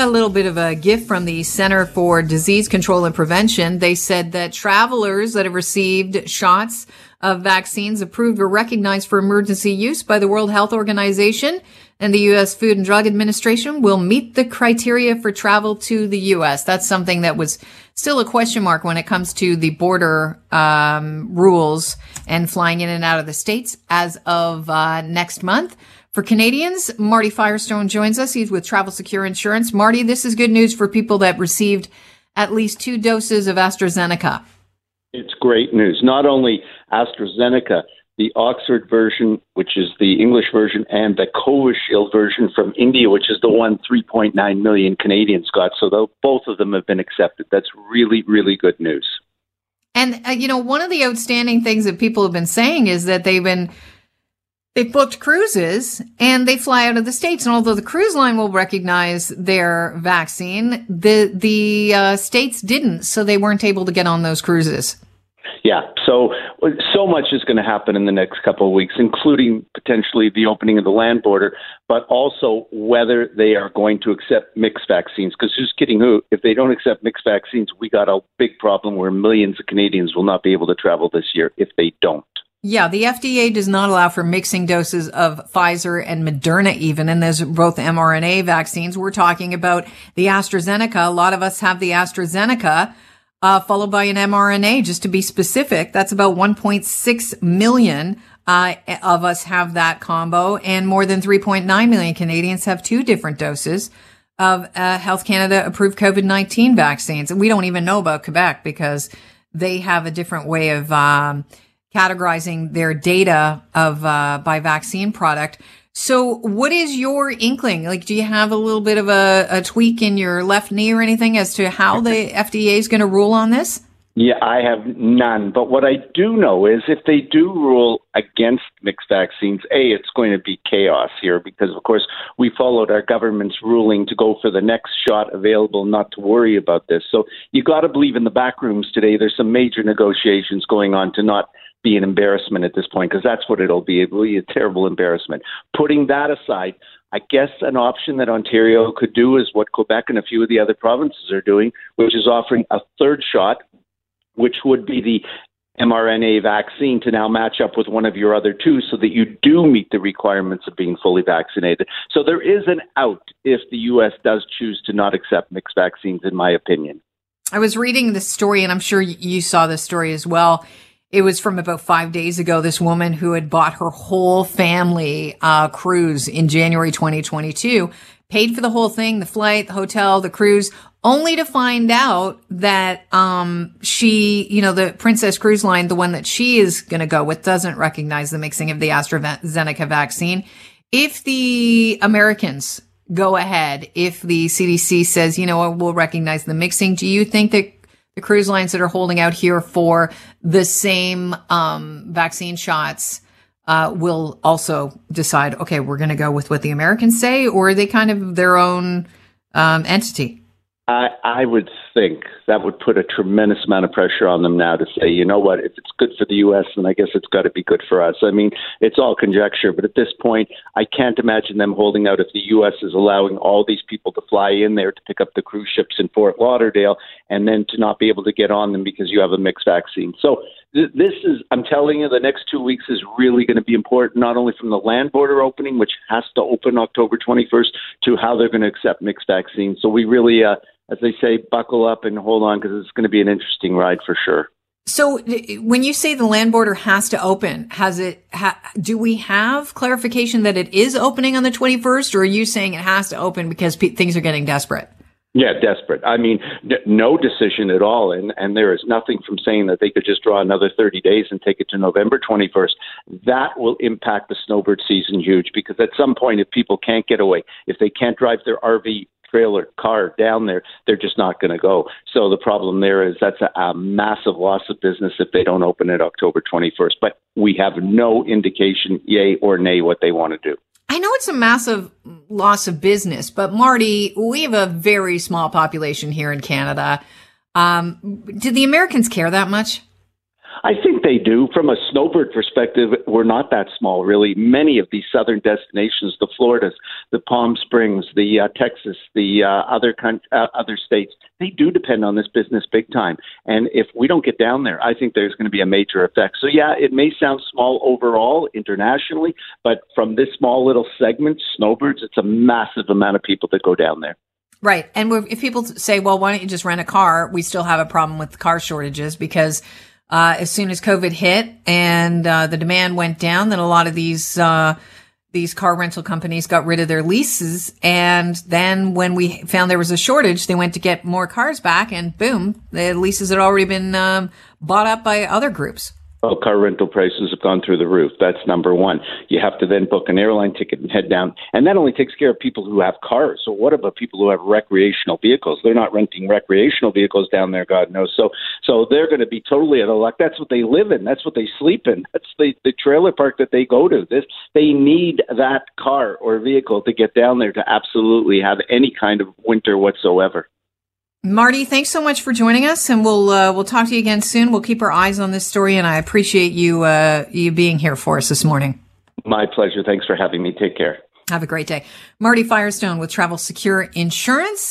Got a little bit of a gift from the Center for Disease Control and Prevention. They said that travelers that have received shots of vaccines approved or recognized for emergency use by the World Health Organization and the U.S. Food and Drug Administration will meet the criteria for travel to the U.S. That's something that was still a question mark when it comes to the border um, rules and flying in and out of the states as of uh, next month. For Canadians, Marty Firestone joins us. He's with Travel Secure Insurance. Marty, this is good news for people that received at least two doses of AstraZeneca. It's great news. Not only AstraZeneca, the Oxford version, which is the English version, and the Covishield version from India, which is the one 3.9 million Canadians got. So both of them have been accepted. That's really, really good news. And, uh, you know, one of the outstanding things that people have been saying is that they've been they booked cruises and they fly out of the states. And although the cruise line will recognize their vaccine, the the uh, states didn't, so they weren't able to get on those cruises. Yeah, so so much is going to happen in the next couple of weeks, including potentially the opening of the land border, but also whether they are going to accept mixed vaccines. Because who's kidding who, if they don't accept mixed vaccines, we got a big problem where millions of Canadians will not be able to travel this year if they don't. Yeah, the FDA does not allow for mixing doses of Pfizer and Moderna even, and there's both mRNA vaccines. We're talking about the AstraZeneca. A lot of us have the AstraZeneca, uh, followed by an mRNA, just to be specific. That's about 1.6 million, uh, of us have that combo, and more than 3.9 million Canadians have two different doses of uh, Health Canada approved COVID-19 vaccines. And we don't even know about Quebec because they have a different way of, um, categorizing their data of uh, by vaccine product. So, what is your inkling? Like, do you have a little bit of a, a tweak in your left knee or anything as to how the FDA is going to rule on this? Yeah, I have none. But what I do know is if they do rule against mixed vaccines, A, it's going to be chaos here because, of course, we followed our government's ruling to go for the next shot available, not to worry about this. So you've got to believe in the back rooms today. There's some major negotiations going on to not be an embarrassment at this point because that's what it'll be. It will be a terrible embarrassment. Putting that aside, I guess an option that Ontario could do is what Quebec and a few of the other provinces are doing, which is offering a third shot, which would be the mRNA vaccine to now match up with one of your other two so that you do meet the requirements of being fully vaccinated. So there is an out if the U.S. does choose to not accept mixed vaccines, in my opinion. I was reading the story, and I'm sure you saw the story as well it was from about five days ago. This woman who had bought her whole family uh, cruise in January 2022 paid for the whole thing, the flight, the hotel, the cruise, only to find out that um, she, you know, the Princess Cruise Line, the one that she is going to go with, doesn't recognize the mixing of the AstraZeneca vaccine. If the Americans go ahead, if the CDC says, you know, we'll recognize the mixing, do you think that the cruise lines that are holding out here for the same um, vaccine shots uh, will also decide, okay, we're going to go with what the Americans say, or are they kind of their own um, entity? I, I would think that would put a tremendous amount of pressure on them now to say, you know what, if it's good for the U.S., then I guess it's got to be good for us. I mean, it's all conjecture, but at this point, I can't imagine them holding out if the U.S. is allowing all these people to fly in there to pick up the cruise ships in Fort Lauderdale and then to not be able to get on them because you have a mixed vaccine. So th- this is, I'm telling you, the next two weeks is really going to be important, not only from the land border opening, which has to open October 21st, to how they're going to accept mixed vaccines. So we really, uh, as they say, buckle up and hold on because it's going to be an interesting ride for sure. So when you say the land border has to open, has it, ha, do we have clarification that it is opening on the 21st or are you saying it has to open because p- things are getting desperate? Yeah, desperate. I mean, no decision at all, and and there is nothing from saying that they could just draw another 30 days and take it to November 21st. That will impact the snowbird season huge because at some point, if people can't get away, if they can't drive their RV trailer car down there, they're just not going to go. So the problem there is that's a, a massive loss of business if they don't open it October 21st. But we have no indication, yay or nay, what they want to do. I know it's a massive loss of business, but Marty, we have a very small population here in Canada. Um, do the Americans care that much? I think they do. From a snowbird perspective, we're not that small, really. Many of these southern destinations, the Floridas, the Palm Springs, the uh, Texas, the uh, other uh, other states, they do depend on this business big time. And if we don't get down there, I think there's going to be a major effect. So yeah, it may sound small overall internationally, but from this small little segment, snowbirds, it's a massive amount of people that go down there. Right. And if people say, well, why don't you just rent a car? We still have a problem with car shortages because uh, as soon as COVID hit and uh, the demand went down, then a lot of these uh, these car rental companies got rid of their leases. And then when we found there was a shortage, they went to get more cars back, and boom, the leases had already been um, bought up by other groups. Well, car rental prices have gone through the roof. That's number one. You have to then book an airline ticket and head down. And that only takes care of people who have cars. So what about people who have recreational vehicles? They're not renting recreational vehicles down there, God knows. So so they're going to be totally out of luck. That's what they live in. That's what they sleep in. That's the, the trailer park that they go to. This they need that car or vehicle to get down there to absolutely have any kind of winter whatsoever. Marty, thanks so much for joining us, and we'll uh, we'll talk to you again soon. We'll keep our eyes on this story, and I appreciate you uh, you being here for us this morning. My pleasure. Thanks for having me. Take care. Have a great day, Marty Firestone with Travel Secure Insurance.